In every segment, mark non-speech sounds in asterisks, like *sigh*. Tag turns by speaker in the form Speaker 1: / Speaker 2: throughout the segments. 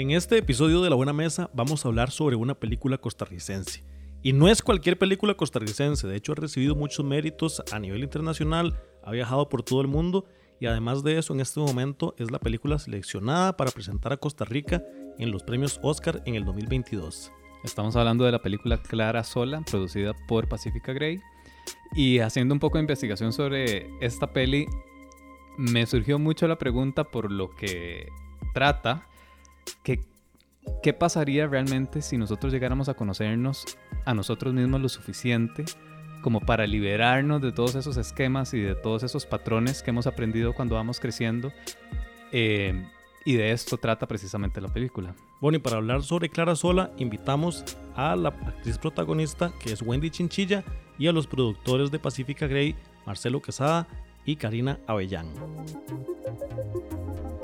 Speaker 1: En este episodio de La Buena Mesa vamos a hablar sobre una película costarricense. Y no es cualquier película costarricense, de hecho ha recibido muchos méritos a nivel internacional, ha viajado por todo el mundo y además de eso en este momento es la película seleccionada para presentar a Costa Rica en los premios Oscar en el 2022.
Speaker 2: Estamos hablando de la película Clara Sola, producida por Pacifica Grey. Y haciendo un poco de investigación sobre esta peli, me surgió mucho la pregunta por lo que trata, ¿qué pasaría realmente si nosotros llegáramos a conocernos a nosotros mismos lo suficiente como para liberarnos de todos esos esquemas y de todos esos patrones que hemos aprendido cuando vamos creciendo? Eh, y de esto trata precisamente la película.
Speaker 1: Bueno, y para hablar sobre Clara Sola, invitamos a la actriz protagonista, que es Wendy Chinchilla, y a los productores de Pacifica Grey, Marcelo Quesada y Karina Avellán.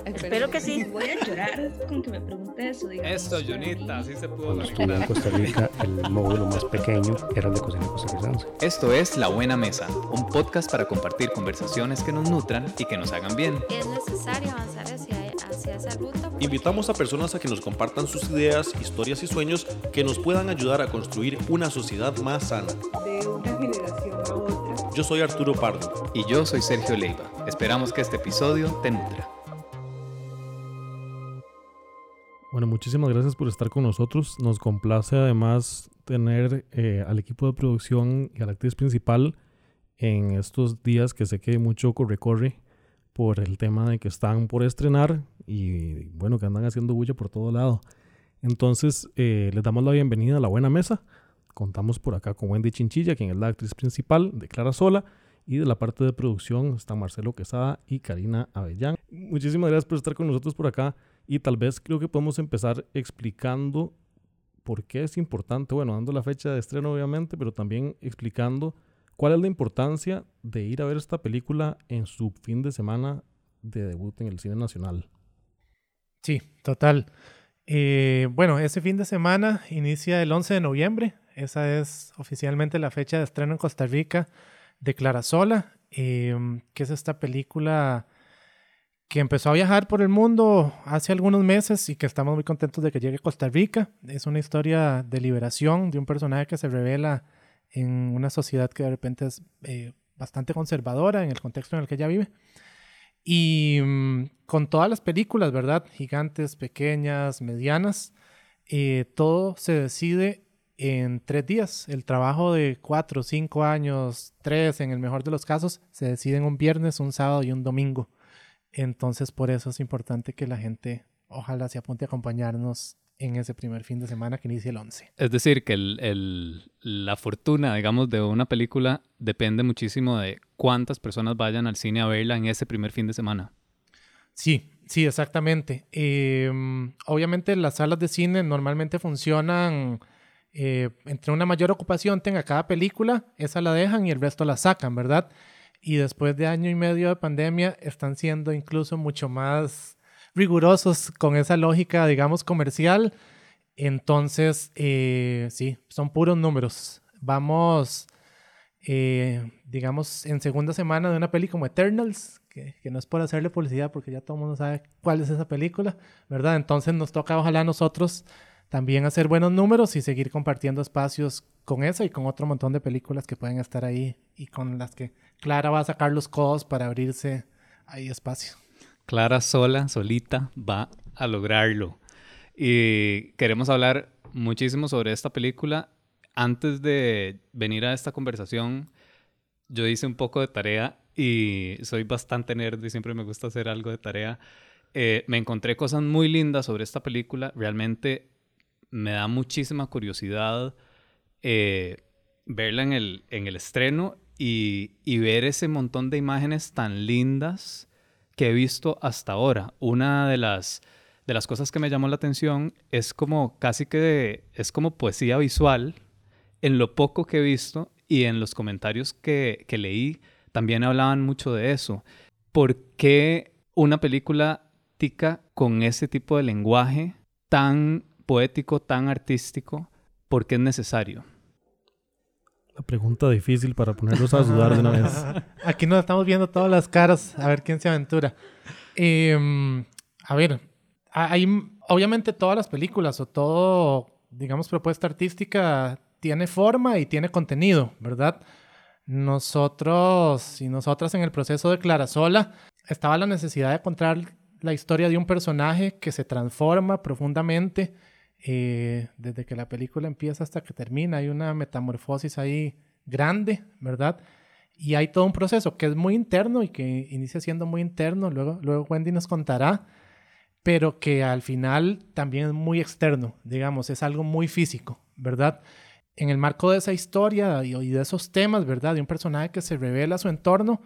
Speaker 3: Espero que sí. Voy a llorar con que me pregunte eso.
Speaker 2: Esto, Junita, así se pudo
Speaker 4: Cuando estuve en Costa Rica, el módulo más pequeño era el de cocina costarricense.
Speaker 2: Esto es La Buena Mesa, un podcast para compartir conversaciones que nos nutran y que nos hagan bien.
Speaker 5: Es necesario avanzar hacia, hacia esa ruta. porque-
Speaker 1: Invitamos a personas a que nos compartan sus ideas, historias y sueños que nos puedan ayudar a construir una sociedad más sana.
Speaker 6: de una generación a otra.
Speaker 1: Yo soy Arturo Pardo.
Speaker 2: Y yo soy Sergio Leiva. Esperamos que este episodio te nutra.
Speaker 1: Bueno, muchísimas gracias por estar con nosotros. Nos complace además tener eh, al equipo de producción y a la actriz principal en estos días que sé que mucho corre-corre por el tema de que están por estrenar y bueno, que andan haciendo bulla por todo lado. Entonces, eh, les damos la bienvenida a La Buena Mesa. Contamos por acá con Wendy Chinchilla, quien es la actriz principal de Clara Sola. Y de la parte de producción están Marcelo Quesada y Karina Avellán. Muchísimas gracias por estar con nosotros por acá. Y tal vez creo que podemos empezar explicando por qué es importante, bueno, dando la fecha de estreno obviamente, pero también explicando cuál es la importancia de ir a ver esta película en su fin de semana de debut en el cine nacional.
Speaker 7: Sí, total. Eh, bueno, ese fin de semana inicia el 11 de noviembre. Esa es oficialmente la fecha de estreno en Costa Rica de Clara Sola, em, que es esta película que empezó a viajar por el mundo hace algunos meses y que estamos muy contentos de que llegue a Costa Rica. Es una historia de liberación de un personaje que se revela en una sociedad que de repente es eh, bastante conservadora en el contexto en el que ella vive. Y mm, con todas las películas, ¿verdad? Gigantes, pequeñas, medianas, eh, todo se decide en tres días. El trabajo de cuatro, cinco años, tres en el mejor de los casos, se decide en un viernes, un sábado y un domingo. Entonces, por eso es importante que la gente ojalá se apunte a acompañarnos en ese primer fin de semana que inicia el 11.
Speaker 2: Es decir, que el- el- la fortuna, digamos, de una película depende muchísimo de cuántas personas vayan al cine a verla en ese primer fin de semana.
Speaker 7: Sí, sí, exactamente. Em, obviamente las salas de cine normalmente funcionan eh, entre una mayor ocupación tenga cada película, esa la dejan y el resto la sacan, ¿verdad? Y después de año y medio de pandemia están siendo incluso mucho más rigurosos con esa lógica, digamos, comercial. Entonces, eh, sí, son puros números. Vamos, eh, digamos, en segunda semana de una peli como Eternals, que, que no es por hacerle publicidad porque ya todo el mundo sabe cuál es esa película, ¿verdad? Entonces nos toca ojalá a nosotros también hacer buenos números y seguir compartiendo espacios con esa y con otro montón de películas que pueden estar ahí y con las que Clara va a sacar los codos para abrirse ahí espacio.
Speaker 2: Clara sola, solita, va a lograrlo. Y queremos hablar muchísimo sobre esta película. Antes de venir a esta conversación, yo hice un poco de tarea y soy bastante nerd y siempre me gusta hacer algo de tarea. Eh, me encontré cosas muy lindas sobre esta película. Realmente me da muchísima curiosidad eh, verla en el, en el estreno y, y ver ese montón de imágenes tan lindas que he visto hasta ahora. Una de las, de las cosas que me llamó la atención es como casi que es como poesía visual en lo poco que he visto y en los comentarios que, que leí también hablaban mucho de eso. ¿Por qué una película tica con ese tipo de lenguaje tan poético, tan artístico? ¿Por qué es necesario?
Speaker 1: La pregunta difícil para ponerlos a dudar de una vez. *laughs*
Speaker 7: Aquí nos estamos viendo todas las caras, a ver quién se aventura. Em, a ver, hay, obviamente todas las películas o todo, digamos, propuesta artística tiene forma y tiene contenido, ¿verdad? Nosotros y nosotras en el proceso de Clarasola estaba la necesidad de contar la historia de un personaje que se transforma profundamente eh, desde que la película empieza hasta que termina. Hay una metamorfosis ahí grande, ¿verdad? Y hay todo un proceso que es muy interno y que inicia siendo muy interno, luego, luego Wendy nos contará, pero que al final también es muy externo, digamos, es algo muy físico, ¿verdad? En el marco de esa historia y, de esos temas, ¿verdad? De un personaje que se revela a su entorno,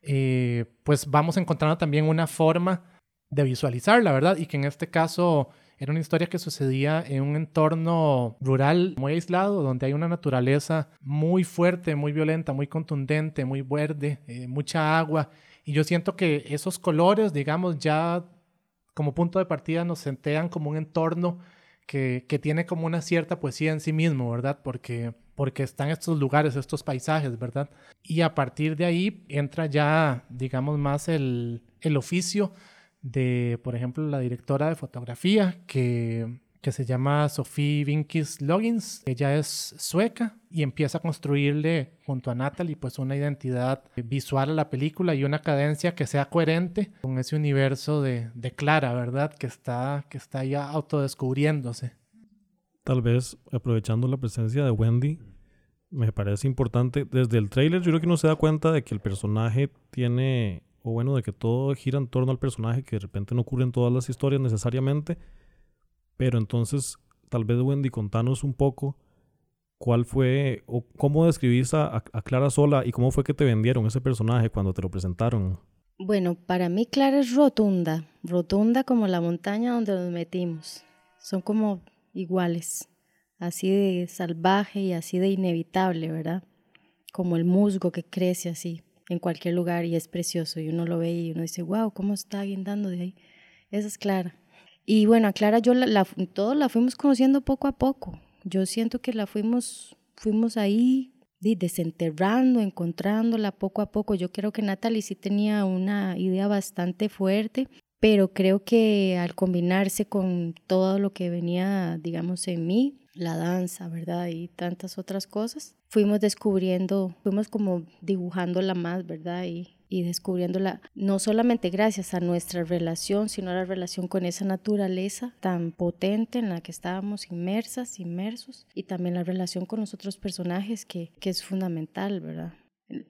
Speaker 7: eh, pues vamos encontrando también una forma de visualizarla, ¿verdad? Y que en este caso era una historia que sucedía en un entorno rural muy aislado, donde hay una naturaleza muy fuerte, muy violenta, muy contundente, muy verde, eh, mucha agua. Y yo siento que esos colores, digamos, ya como punto de partida nos sentean como un entorno que, que, tiene como una cierta poesía en sí mismo, ¿verdad? Porque, porque están estos lugares, estos paisajes, ¿verdad? Y a partir de ahí entra ya, digamos, más el, el oficio de, por ejemplo, la directora de fotografía que, que se llama Sophie Vinkis Loggins. Ella es sueca y empieza a construirle junto a Natalie pues una identidad visual a la película y una cadencia que sea coherente con ese universo de, de Clara, ¿verdad? Que está, que está ya autodescubriéndose.
Speaker 1: Tal vez aprovechando la presencia de Wendy, me parece importante, desde el tráiler yo creo que uno se da cuenta de que el personaje tiene o bueno, de que todo gira en torno al personaje, que de repente no ocurren todas las historias necesariamente, pero entonces tal vez Wendy contanos un poco cuál fue o cómo describís a, Clara Sola y cómo fue que te vendieron ese personaje cuando te lo presentaron.
Speaker 5: Bueno, para mí Clara es rotunda, rotunda como la montaña donde nos metimos. Son como iguales, así de salvaje y así de inevitable, ¿verdad? Como el musgo que crece así en cualquier lugar y es precioso y uno lo ve y uno dice, wow, ¿cómo está guindando de ahí? Esa es Clara. Y bueno, a Clara yo la, la, todos la fuimos conociendo poco a poco. Yo siento que la fuimos, fuimos ahí desenterrando, encontrándola poco a poco. Yo creo que Natalie sí tenía una idea bastante fuerte, pero creo que al combinarse con todo lo que venía, digamos, en mí, la danza, ¿verdad? Y tantas otras cosas, fuimos descubriendo, fuimos como dibujándola más, ¿verdad? Y, y descubriéndola no solamente gracias a nuestra relación, sino a la relación con esa naturaleza tan potente en la que estábamos inmersas, inmersos, y también la relación con los otros personajes que, que es fundamental, ¿verdad?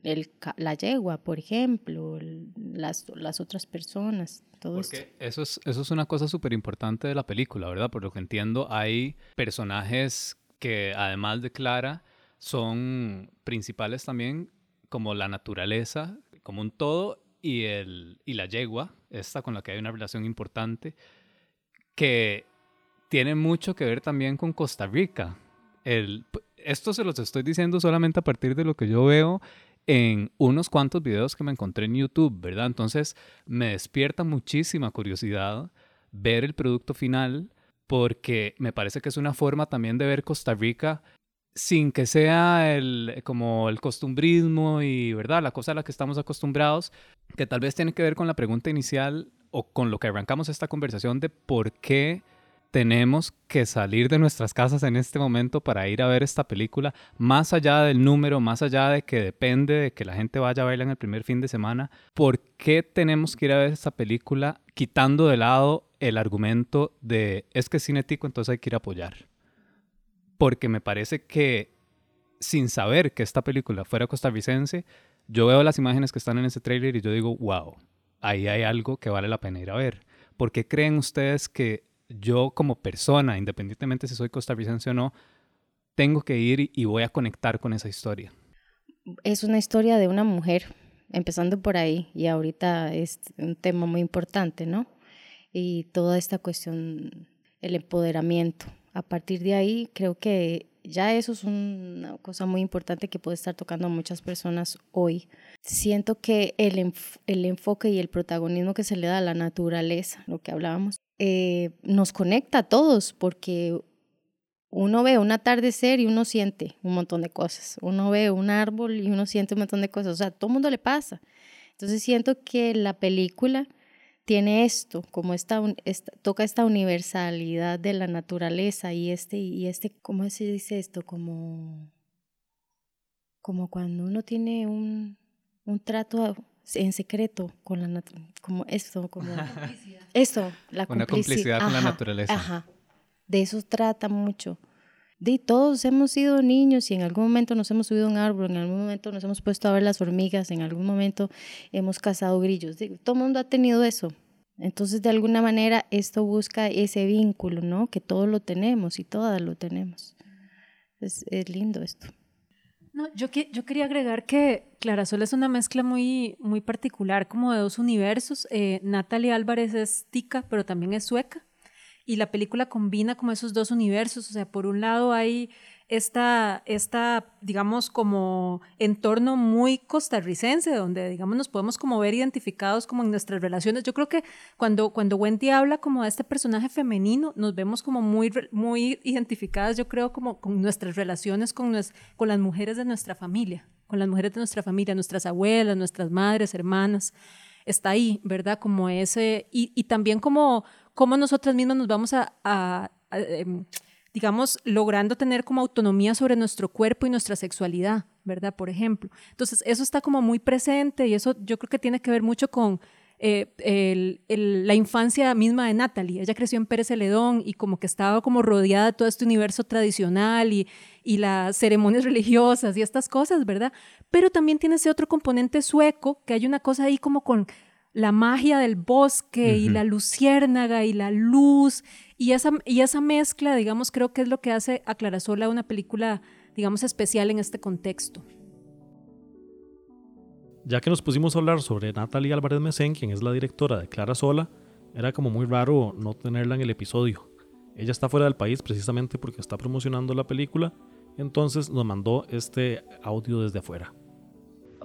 Speaker 5: El, la yegua, por ejemplo, las, las otras personas, todo
Speaker 2: Porque eso es, eso es una cosa súper importante de la película, ¿verdad? Por lo que entiendo, hay personajes que además de Clara son principales también como la naturaleza, como un todo, y, el, y la yegua, esta con la que hay una relación importante, que tiene mucho que ver también con Costa Rica. El, esto se los estoy diciendo solamente a partir de lo que yo veo en unos cuantos videos que me encontré en YouTube, ¿verdad? Entonces me despierta muchísima curiosidad ver el producto final porque me parece que es una forma también de ver Costa Rica sin que sea el, como el costumbrismo y, ¿verdad? La cosa a la que estamos acostumbrados, que tal vez tiene que ver con la pregunta inicial o con lo que arrancamos esta conversación de por qué tenemos que salir de nuestras casas en este momento para ir a ver esta película, más allá del número, más allá de que depende de que la gente vaya a verla en el primer fin de semana, ¿por qué tenemos que ir a ver esta película quitando de lado el argumento de es que es cinético, entonces hay que ir a apoyar? Porque me parece que sin saber que esta película fuera costarricense, yo veo las imágenes que están en ese tráiler y yo digo, wow, ahí hay algo que vale la pena ir a ver. ¿Por qué creen ustedes que yo como persona, independientemente si soy costarricense o no, tengo que ir y voy a conectar con esa historia.
Speaker 5: Es una historia de una mujer, empezando por ahí, y ahorita es un tema muy importante, ¿no? Y toda esta cuestión, el empoderamiento. A partir de ahí, creo que ya eso es una cosa muy importante que puede estar tocando a muchas personas hoy. Siento que el, el enfoque y el protagonismo que se le da a la naturaleza, lo que hablábamos, eh, nos conecta a todos porque uno ve un atardecer y uno siente un montón de cosas. Uno ve un árbol y uno siente un montón de cosas. O sea, a todo mundo le pasa. Entonces siento que la película tiene esto, como esta, toca esta universalidad de la naturaleza y este, y este, ¿cómo se dice esto? Como, como cuando uno tiene un, un trato en secreto con la naturaleza, como esto, como esto, la
Speaker 2: Una complicidad con la naturaleza.
Speaker 5: Ajá, de eso trata mucho. De todos hemos sido niños y en algún momento nos hemos subido a un árbol, en algún momento nos hemos puesto a ver las hormigas, en algún momento hemos cazado grillos. todo el mundo ha tenido eso. Entonces, de alguna manera, esto busca ese vínculo, ¿no? Que todos lo tenemos y todas lo tenemos. Es, es lindo esto.
Speaker 8: No, yo, yo quería agregar que Clarasol es una mezcla muy, muy particular, como de dos universos. Eh, Natalie Álvarez es tica, pero también es sueca y la película combina como esos dos universos, o sea, por un lado hay esta, esta, digamos, como entorno muy costarricense, donde, digamos, nos podemos como ver identificados como en nuestras relaciones. Yo creo que cuando, cuando Wendy habla como de este personaje femenino, nos vemos como muy, muy identificadas, yo creo, como con nuestras relaciones con, con las mujeres de nuestra familia, con las mujeres de nuestra familia, nuestras abuelas, nuestras madres, hermanas. Está ahí, ¿verdad? Como ese, y, y también como cómo nosotras mismas nos vamos a, em, digamos, logrando tener como autonomía sobre nuestro cuerpo y nuestra sexualidad, ¿verdad? Por ejemplo. Entonces, eso está como muy presente y eso yo creo que tiene que ver mucho con eh, la infancia misma de Natalie. Ella creció en Pérez Celedón y como que estaba como rodeada de todo este universo tradicional y, y las ceremonias religiosas y estas cosas, ¿verdad? Pero también tiene ese otro componente sueco, que hay una cosa ahí como con la magia del bosque y la luciérnaga y la luz y esa, y esa mezcla, digamos, creo que es lo que hace a Clarasola una película, digamos, especial en este contexto.
Speaker 1: Ya que nos pusimos a hablar sobre Natalie Álvarez Mesén, quien es la directora de Clara Sola, era como muy raro no tenerla en el episodio. Ella está fuera del país precisamente porque está promocionando la película, entonces nos mandó este audio desde afuera.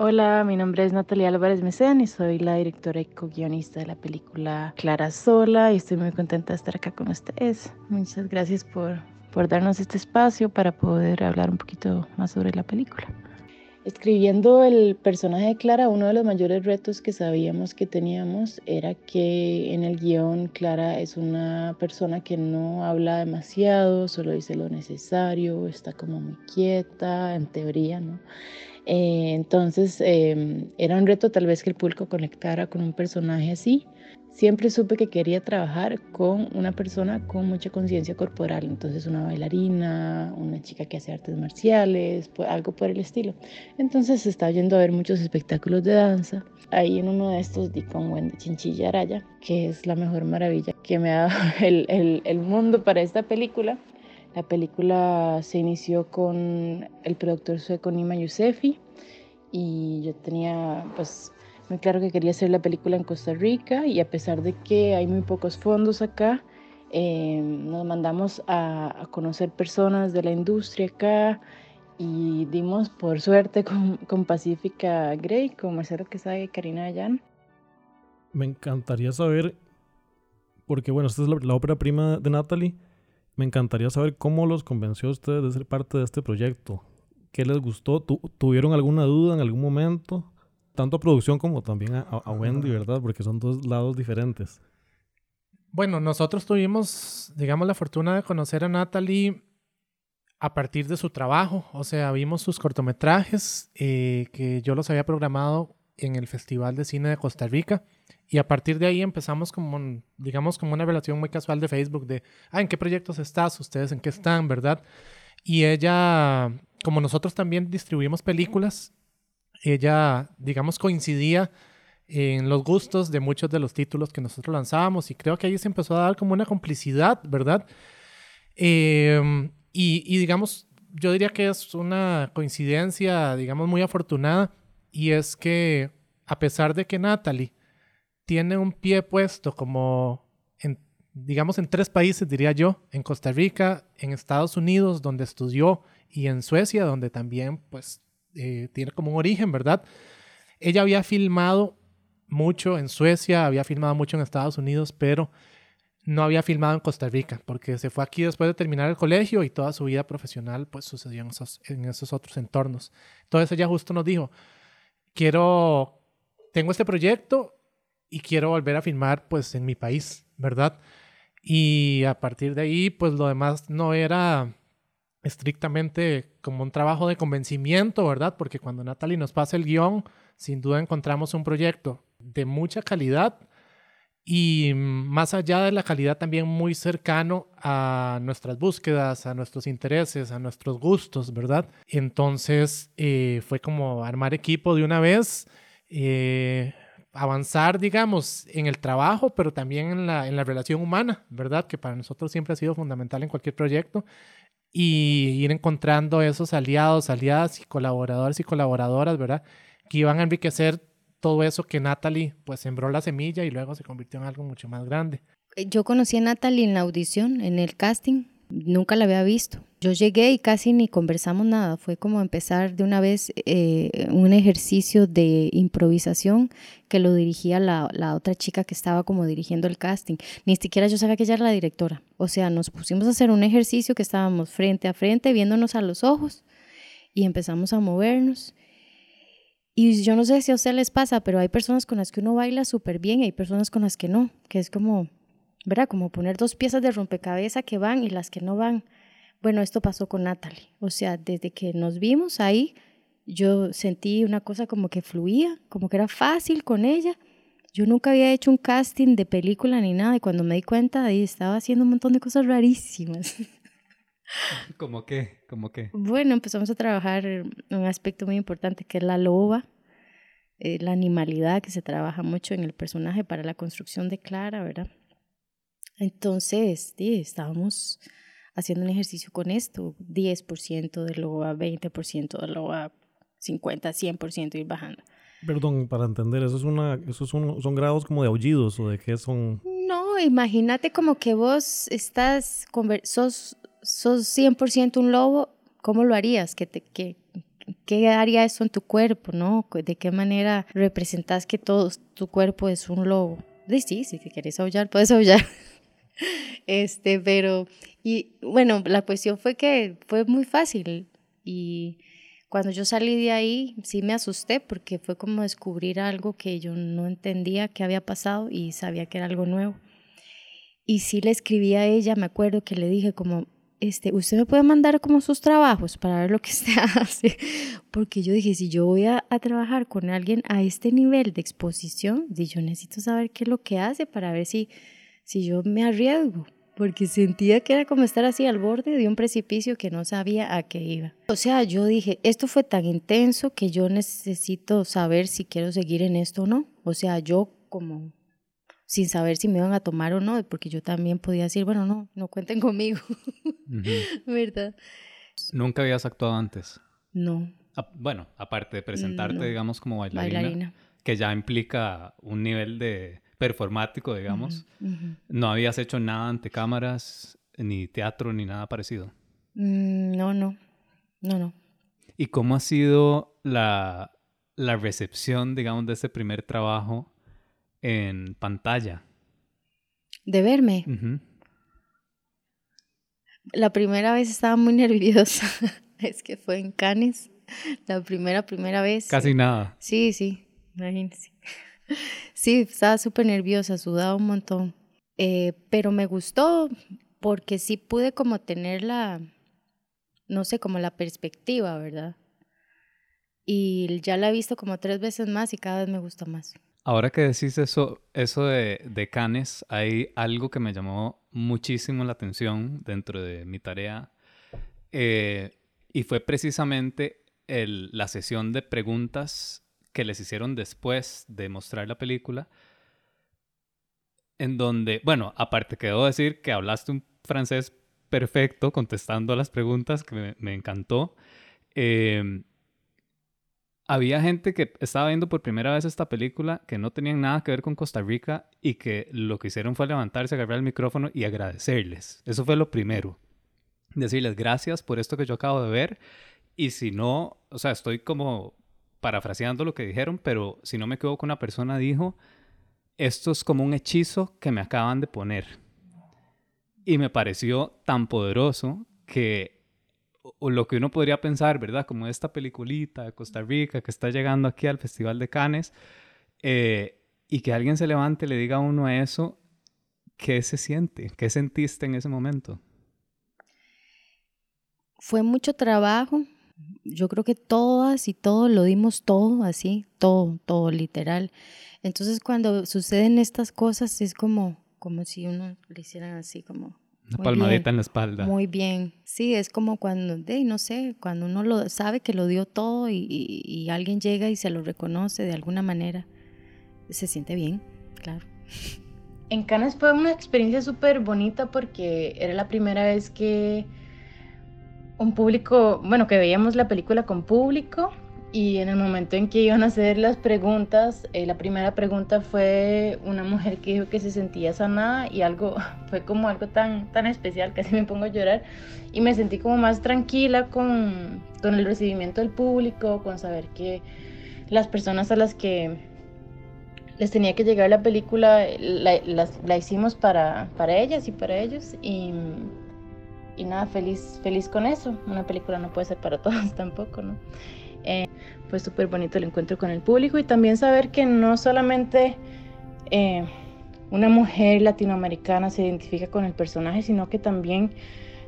Speaker 9: Hola, mi nombre es Natalia Álvarez Mesén y soy la directora y co-guionista de la película Clara Sola y estoy muy contenta de estar acá con ustedes. Muchas gracias por, por darnos este espacio para poder hablar un poquito más sobre la película. Escribiendo el personaje de Clara, uno de los mayores retos que sabíamos que teníamos era que en el guion Clara es una persona que no habla demasiado, solo dice lo necesario, está como muy quieta, en teoría, ¿no? Eh, entonces em, era un reto tal vez que el público conectara con un personaje así. Siempre supe que quería trabajar con una persona con mucha conciencia corporal, entonces una bailarina, una chica que hace artes marciales, algo por el estilo. Entonces estaba yendo a ver muchos espectáculos de danza. Ahí en uno de estos di con Wendy Chinchilla Araya, que es la mejor maravilla que me ha dado *laughs* el, mundo para esta película. La película se inició con el productor sueco Nima Yusefi y yo tenía pues muy claro que quería hacer la película en Costa Rica y a pesar de que hay muy pocos fondos acá, eh, nos mandamos a, conocer personas de la industria acá y dimos por suerte con, con Pacífica Grey, con Marcelo Quesada y Karina Allan.
Speaker 1: Me encantaría saber, porque bueno, esta es la ópera prima de Natalie me encantaría saber cómo los convenció a ustedes de ser parte de este proyecto. ¿Qué les gustó? ¿Tuvieron alguna duda en algún momento? Tanto a producción como también a, Wendy, ¿verdad? Porque son dos lados diferentes.
Speaker 7: Bueno, nosotros tuvimos, digamos, la fortuna de conocer a Natalie a partir de su trabajo. O sea, vimos sus cortometrajes eh, que yo los había programado en el Festival de Cine de Costa Rica. Y a partir de ahí empezamos como, digamos, como una relación muy casual de Facebook de, ah, ¿en qué proyectos estás? ¿Ustedes en qué están? ¿Verdad? Y ella, como nosotros también distribuimos películas, ella, digamos, coincidía en los gustos de muchos de los títulos que nosotros lanzábamos y creo que ahí se empezó a dar como una complicidad, ¿verdad? Em, y, y, digamos, yo diría que es una coincidencia, digamos, muy afortunada y es que a pesar de que Natalie tiene un pie puesto como, digamos, en tres países, diría yo, en Costa Rica, en Estados Unidos, donde estudió, y en Suecia, donde también, pues, eh, tiene como un origen, ¿verdad? Ella había filmado mucho en Suecia, había filmado mucho en Estados Unidos, pero no había filmado en Costa Rica, porque se fue aquí después de terminar el colegio y toda su vida profesional pues sucedió en esos, en esos otros entornos. Entonces ella justo nos dijo, quiero, tengo este proyecto, y quiero volver a filmar pues en mi país, ¿verdad? Y a partir de ahí pues lo demás no era estrictamente como un trabajo de convencimiento, ¿verdad? Porque cuando Natalie nos pasa el guion, sin duda encontramos un proyecto de mucha calidad y más allá de la calidad también muy cercano a nuestras búsquedas, a nuestros intereses, a nuestros gustos, ¿verdad? Entonces eh, fue como armar equipo de una vez, eh, avanzar, digamos, en el trabajo, pero también en la, en la relación humana, ¿verdad? Que para nosotros siempre ha sido fundamental en cualquier proyecto y ir encontrando esos aliados, aliadas y colaboradores y colaboradoras, ¿verdad? Que iban a enriquecer todo eso que Natalie pues sembró la semilla y luego se convirtió en algo mucho más grande.
Speaker 5: Yo conocí a Natalie en la audición, en el casting, nunca la había visto. Yo llegué y casi ni conversamos nada, fue como empezar de una vez eh, un ejercicio de improvisación que lo dirigía la, la, otra chica que estaba como dirigiendo el casting. Ni siquiera yo sabía que ella era la directora. O sea, nos pusimos a hacer un ejercicio que estábamos frente a frente, viéndonos a los ojos y empezamos a movernos y yo no sé si a ustedes les pasa, pero hay personas con las que uno baila súper bien y hay personas con las que no, que es como, ¿verdad? Como poner dos piezas de rompecabezas que van y las que no van. Bueno, esto pasó con Natalie. O sea, desde que nos vimos ahí, yo sentí una cosa como que fluía, como que era fácil con ella. Yo nunca había hecho un casting de película ni nada y cuando me di cuenta ahí estaba haciendo un montón de cosas rarísimas. *laughs*
Speaker 2: ¿Cómo qué? ¿Cómo qué?
Speaker 5: Bueno, empezamos a trabajar un aspecto muy importante que es la loba, eh, la animalidad que se trabaja mucho en el personaje para la construcción de Clara, ¿verdad? Entonces, sí, estábamos haciendo un ejercicio con esto, 10% de loba, 20% de loba, 50, 100% ir bajando.
Speaker 1: Perdón, para entender, ¿eso es una, eso son, son grados como de aullidos o de qué son?
Speaker 5: No, imagínate como que vos estás, sos sos 100% un lobo, ¿cómo lo harías? ¿Qué, te, qué, ¿Qué haría eso en tu cuerpo, no? ¿De qué manera representas que todo tu cuerpo es un lobo? Sí, si te quieres aullar, puedes aullar. *laughs* Este, pero, y bueno, la cuestión fue que fue muy fácil y cuando yo salí de ahí sí me asusté porque fue como descubrir algo que yo no entendía que había pasado y sabía que era algo nuevo. Y sí le escribí a ella, me acuerdo que le dije como, este, usted me puede mandar como sus trabajos para ver lo que usted *laughs* hace, porque yo dije, si yo voy a, trabajar con alguien a este nivel de exposición, yo necesito saber qué es lo que hace para ver si, si yo me arriesgo, porque sentía que era como estar así al borde de un precipicio que no sabía a qué iba. O sea, yo dije, esto fue tan intenso que yo necesito saber si quiero seguir en esto o no. O sea, yo como sin saber si me iban a tomar o no, porque yo también podía decir, bueno, no, no cuenten conmigo, *laughs* ¿verdad?
Speaker 2: ¿Nunca habías actuado antes?
Speaker 5: No.
Speaker 2: bueno, aparte de presentarte, digamos, como bailarina, que ya implica un nivel de performático, digamos, ¿no habías hecho nada ante cámaras, ni teatro, ni nada parecido?
Speaker 5: Mm, no, no, no, no.
Speaker 2: ¿Y cómo ha sido la, la recepción, digamos, de ese primer trabajo en pantalla.
Speaker 5: ¿De verme? La primera vez estaba muy *laughs* nerviosa. es que fue en Cannes. La primera, primera vez.
Speaker 2: Casi nada.
Speaker 5: Sí, sí, imagínense. Sí, estaba súper nerviosa, sudaba un montón. Eh, pero me gustó porque sí pude como tener la, no sé, como la perspectiva, ¿verdad? Y ya la he visto como tres veces más y cada vez me gusta más.
Speaker 2: Ahora que decís eso, eso de, Canes, hay algo que me llamó muchísimo la atención dentro de mi tarea eh, y fue precisamente el, la sesión de preguntas que les hicieron después de mostrar la película, en donde, bueno, aparte que debo decir que hablaste un francés perfecto contestando a las preguntas, que me, encantó. Eh, había gente que estaba viendo por primera vez esta película que no tenían nada que ver con Costa Rica y que lo que hicieron fue levantarse, agarrar el micrófono y agradecerles. Eso fue lo primero. Decirles gracias por esto que yo acabo de ver y si no, o sea, estoy como parafraseando lo que dijeron, pero si no me equivoco, una persona dijo, esto es como un hechizo que me acaban de poner. Y me pareció tan poderoso que o lo que uno podría pensar, ¿verdad? Como esta peliculita de Costa Rica que está llegando aquí al Festival de Cannes, eh, y que alguien se levante y le diga a uno eso, ¿qué se siente? ¿Qué sentiste en ese momento?
Speaker 5: Fue mucho trabajo. Yo creo que todas y todos lo dimos todo así, todo, todo literal. Entonces cuando suceden estas cosas es como, como si uno le hicieran así como...
Speaker 2: Una palmadita
Speaker 5: bien,
Speaker 2: en la espalda.
Speaker 5: Muy bien. Sí, es como cuando, de, no sé, cuando uno lo sabe que lo dio todo y, y- y alguien llega y se lo reconoce de alguna manera. Se siente bien, claro.
Speaker 9: En Cannes fue una experiencia súper bonita porque era la primera vez que un público, bueno, que veíamos la película con público y en el momento en que iban a hacer las preguntas, eh, la primera pregunta fue una mujer que dijo que se sentía sanada y algo, *laughs* fue como algo tan, tan especial, casi me pongo a llorar y me sentí como más tranquila con, con el recibimiento del público, con saber que las personas a las que les tenía que llegar la película, la, las- la hicimos para, para ellas y para ellos. Y, y nada, feliz, feliz con eso. Una película no puede ser para *laughs* todos tampoco, ¿no? Eh, fue súper bonito el encuentro con el público y también saber que no solamente eh, una mujer latinoamericana se identifica con el personaje, sino que también,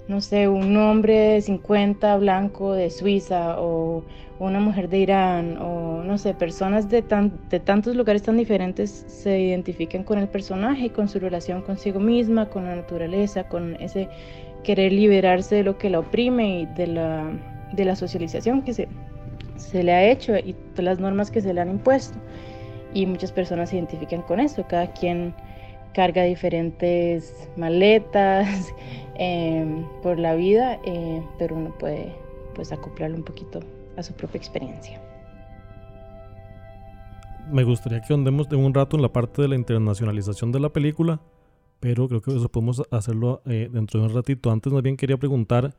Speaker 9: no sé, un hombre de 50 blanco de Suiza o una mujer de Irán o no sé, personas de, tan, de tantos lugares tan diferentes se identifican con el personaje y con su relación consigo misma, con la naturaleza, con ese querer liberarse de lo que la oprime y de la, de la socialización que se, se le ha hecho y de las normas que se le han impuesto. Y muchas personas se identifican con eso, cada quien carga diferentes maletas *laughs* eh, por la vida, eh, pero uno puede pues acoplarlo un poquito a su propia experiencia.
Speaker 1: Me gustaría que andemos de un rato en la parte de la internacionalización de la película, pero creo que eso podemos hacerlo eh, dentro de un ratito. Antes más bien quería preguntar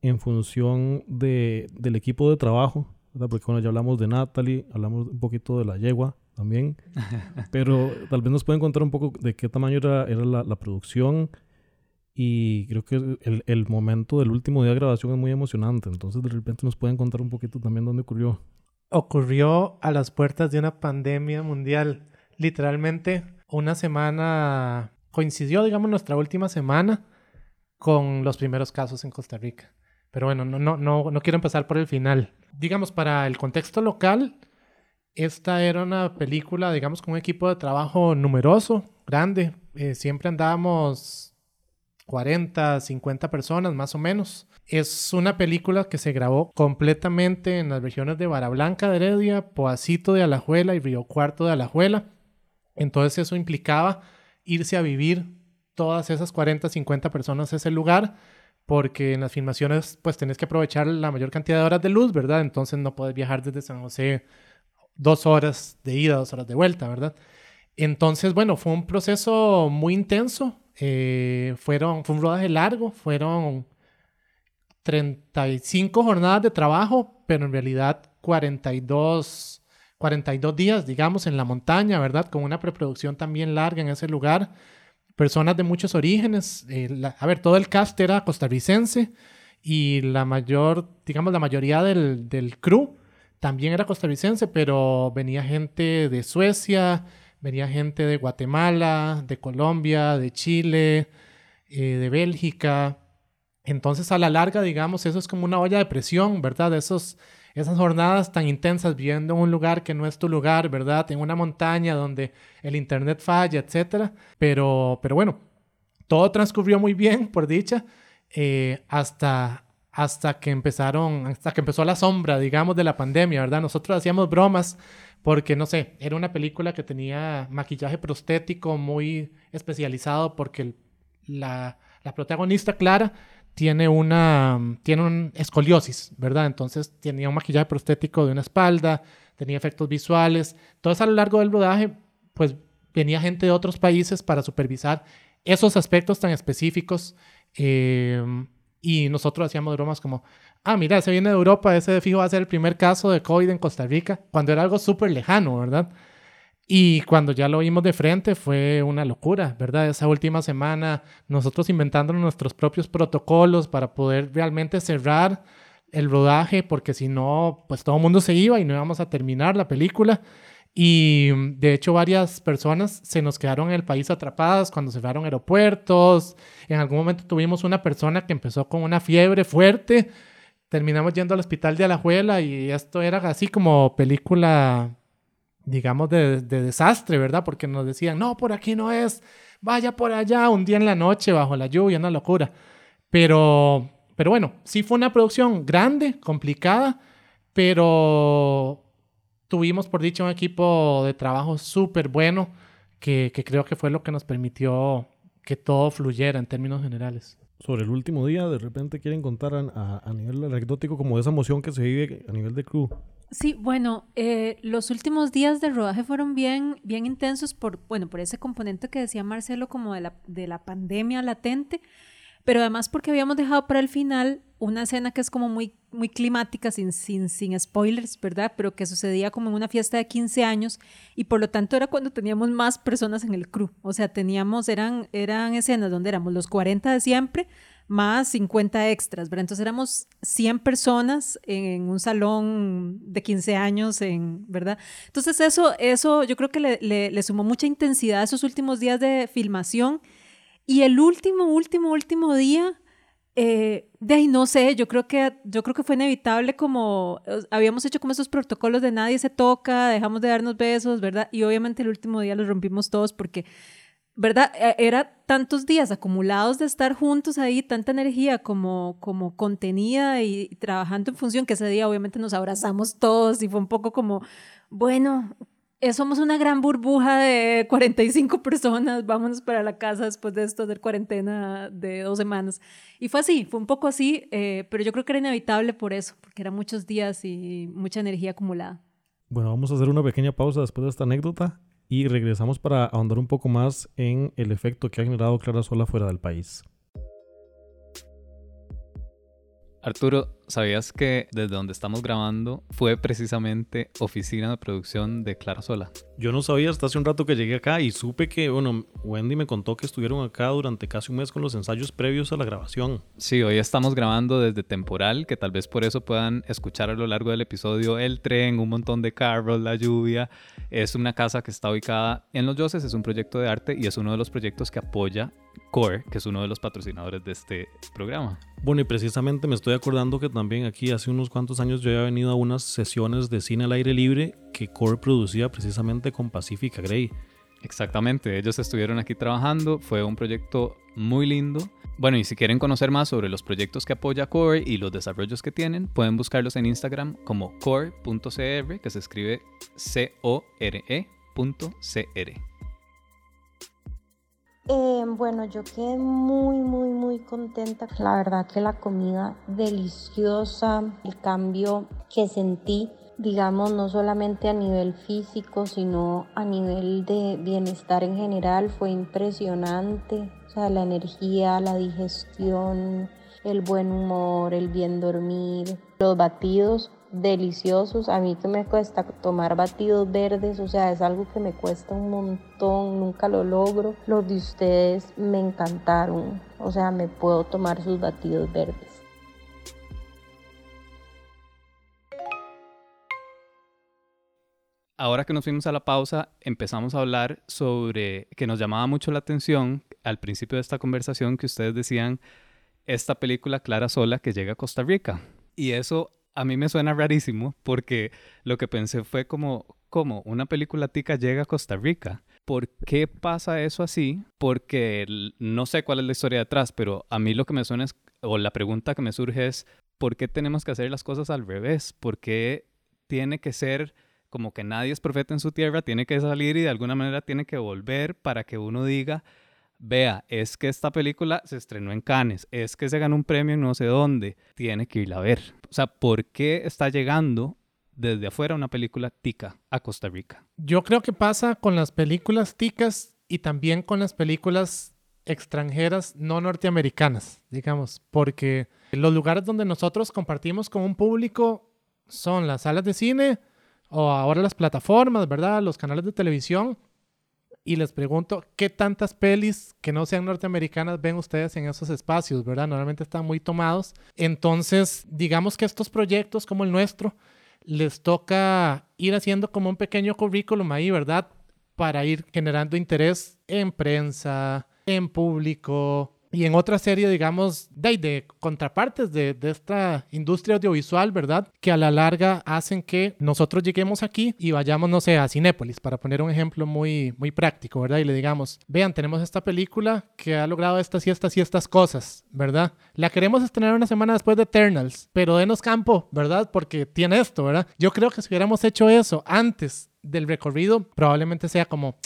Speaker 1: en función de, del equipo de trabajo, ¿verdad? porque bueno, ya hablamos de Natalie, hablamos un poquito de la yegua también, *laughs* pero tal vez nos pueden contar un poco de qué tamaño era, era la, la producción y creo que el, el momento del último día de grabación es muy emocionante, entonces de repente nos pueden contar un poquito también dónde ocurrió.
Speaker 7: ocurrió a las puertas de una pandemia mundial. Literalmente, una semana coincidió, digamos, nuestra última semana con los primeros casos en Costa Rica. Pero bueno, no, no, no, no quiero empezar por el final. Digamos, para el contexto local, esta era una película, digamos, con un equipo de trabajo numeroso, grande. Eh, siempre andábamos 40, 50 personas más o menos. Es una película que se grabó completamente en las regiones de Barablanca de Heredia, Poacito de Alajuela y Río Cuarto de Alajuela. Entonces eso implicaba irse a vivir todas esas 40, 50 personas a ese lugar, porque en las filmaciones pues tenés que aprovechar la mayor cantidad de horas de luz, ¿verdad? Entonces no puedes viajar desde San José dos horas de ida, dos horas de vuelta, ¿verdad? Entonces, bueno, fue un proceso muy intenso. Eh, fueron, fue un rodaje largo, fueron 35 jornadas de trabajo, pero en realidad 42, 42 días, digamos, en la montaña, ¿verdad? Con una preproducción también larga en ese lugar. Personas de muchos orígenes. eh, a ver, todo el cast era costarricense y la mayor, digamos, la mayoría del, del crew también era costarricense, pero venía gente de Suecia, venía gente de Guatemala, de Colombia, de Chile, eh, de Bélgica. Entonces, a la larga, digamos, eso es como una olla de presión, ¿verdad? Esos, esas jornadas tan intensas viviendo en un lugar que no es tu lugar, ¿verdad? En una montaña donde el internet falla, etcétera. Pero, pero bueno, todo transcurrió muy bien, por dicha, eh, hasta, hasta que empezaron, hasta que empezó la sombra, digamos, de la pandemia, ¿verdad? Nosotros hacíamos bromas porque, no sé, era una película que tenía maquillaje prostético muy especializado porque la, la protagonista, Clara, tiene una tiene un escoliosis, ¿verdad? Entonces tenía un maquillaje prostético de una espalda, tenía efectos visuales. Entonces a lo largo del rodaje, pues venía gente de otros países para supervisar esos aspectos tan específicos. eh, y nosotros hacíamos bromas como, ah, mira, ese viene de Europa, ese de fijo va a ser el primer caso de COVID en Costa Rica, cuando era algo súper lejano, ¿verdad? Y cuando ya lo vimos de frente fue una locura, ¿verdad? Esa última semana nosotros inventando nuestros propios protocolos para poder realmente cerrar el rodaje, porque si no, pues todo el mundo se iba y no íbamos a terminar la película. Y de hecho varias personas se nos quedaron en el país atrapadas cuando cerraron aeropuertos. En algún momento tuvimos una persona que empezó con una fiebre fuerte. Terminamos yendo al hospital de Alajuela y esto era así como película, digamos, de, de desastre, ¿verdad? Porque nos decían, no, por aquí no es, vaya por allá, un día en la noche bajo la lluvia, una locura. Pero, pero bueno, sí fue una producción grande, complicada, pero tuvimos, por dicho, un equipo de trabajo súper bueno que, que creo que fue lo que nos permitió que todo fluyera en términos generales.
Speaker 1: Sobre el último día, de repente quieren contar a, a- nivel anecdótico como esa emoción que se vive a nivel de crew.
Speaker 8: Sí, bueno, eh, los últimos días de rodaje fueron bien, bien intensos por, bueno, por ese componente que decía Marcelo como de la, de la pandemia latente, pero además porque habíamos dejado para el final una escena que es como muy, muy climática, sin, sin, sin spoilers, ¿verdad? Pero que sucedía como en una fiesta de 15 años y por lo tanto era cuando teníamos más personas en el crew. O sea, teníamos, eran, eran escenas donde éramos los 40 de siempre más 50 extras, ¿verdad? Entonces éramos 100 personas en un salón de 15 años, en, ¿verdad? Entonces eso, eso yo creo que le, le, le sumó mucha intensidad a esos últimos días de filmación. Y el último, último, último día, eh, de ahí no sé, yo creo que yo creo que fue inevitable como eh, habíamos hecho como esos protocolos de nadie se toca, dejamos de darnos besos, ¿verdad? Y obviamente el último día los rompimos todos porque ¿verdad? E- Era tantos días acumulados de estar juntos ahí, tanta energía como, como contenida y, trabajando en función, que ese día obviamente nos abrazamos todos y fue un poco como, bueno, eh, somos una gran burbuja de 45 personas, vámonos para la casa después de esto de cuarentena de dos semanas. Y fue así, fue un poco así, eh, pero yo creo que era inevitable por eso, porque eran muchos días y mucha energía acumulada.
Speaker 1: Bueno, vamos a hacer una pequeña pausa después de esta anécdota y regresamos para ahondar un poco más en el efecto que ha generado Clara Sola fuera del país.
Speaker 2: Arturo, ¿sabías que desde donde estamos grabando fue precisamente oficina de producción de Clara Sola?
Speaker 1: Yo no sabía hasta hace un rato que llegué acá y supe que, bueno, Wendy me contó que estuvieron acá durante casi un mes con los ensayos previos a la grabación.
Speaker 2: Sí, hoy estamos grabando desde temporal, que tal vez por eso puedan escuchar a lo largo del episodio el tren, un montón de carros, la lluvia. Es una casa que está ubicada en Los Yoses, es un proyecto de arte y es uno de los proyectos que apoya Core, que es uno de los patrocinadores de este programa.
Speaker 1: Bueno, y precisamente me estoy acordando que también aquí hace unos cuantos años yo había venido a unas sesiones de cine al aire libre que Core producía precisamente con Pacifica Grey.
Speaker 2: Exactamente, ellos estuvieron aquí trabajando, fue un proyecto muy lindo. Bueno, y si quieren conocer más sobre los proyectos que apoya Core y los desarrollos que tienen, pueden buscarlos en Instagram como core.cr, que se escribe C-O-R-E.cr.
Speaker 10: Eh, bueno, yo quedé muy, muy, muy contenta. La verdad que la comida deliciosa, el cambio que sentí, digamos, no solamente a nivel físico, sino a nivel de bienestar en general, fue impresionante. O sea, la energía, la digestión, el buen humor, el bien dormir, los batidos deliciosos. A mí que me cuesta tomar batidos verdes, o sea, es algo que me cuesta un montón, nunca lo logro. Los de ustedes me encantaron, o sea, me puedo tomar sus batidos verdes.
Speaker 2: Ahora que nos fuimos a la pausa, empezamos a hablar sobre que nos llamaba mucho la atención al principio de esta conversación que ustedes decían esta película Clara Sola que llega a Costa Rica. Y eso a mí me suena rarísimo porque lo que pensé fue como, ¿cómo? Una película tica llega a Costa Rica. ¿Por qué pasa eso así? Porque no sé cuál es la historia detrás, pero a mí lo que me suena es, o la pregunta que me surge es, ¿por qué tenemos que hacer las cosas al revés? ¿Por qué tiene que ser como que nadie es profeta en su tierra, tiene que salir y de alguna manera tiene que volver para que uno diga, vea, es que esta película se estrenó en Cannes, es que se ganó un premio en no sé dónde, tiene que irla a ver. O sea, ¿por qué está llegando desde afuera una película tica a Costa Rica?
Speaker 7: Yo creo que pasa con las películas ticas y también con las películas extranjeras no norteamericanas, digamos, porque los lugares donde nosotros compartimos con un público son las salas de cine o ahora las plataformas, ¿verdad? Los canales de televisión. Y les pregunto, ¿qué tantas pelis que no sean norteamericanas ven ustedes en esos espacios, ¿verdad? Normalmente están muy tomados. Entonces, digamos que estos proyectos como el nuestro les toca ir haciendo como un pequeño currículum ahí, ¿verdad? Para ir generando interés en prensa, en público, y en otra serie, digamos, de, de contrapartes de, de, esta industria audiovisual, ¿verdad? Que a la larga hacen que nosotros lleguemos aquí y vayamos, no sé, a Cinépolis, para poner un ejemplo muy, muy práctico, ¿verdad? Y le digamos, vean, tenemos esta película que ha logrado estas y estas y estas cosas, ¿verdad? La queremos estrenar una semana después de Eternals, pero denos campo, ¿verdad? Porque tiene esto, ¿verdad? Yo creo que si hubiéramos hecho eso antes del recorrido, probablemente sea como,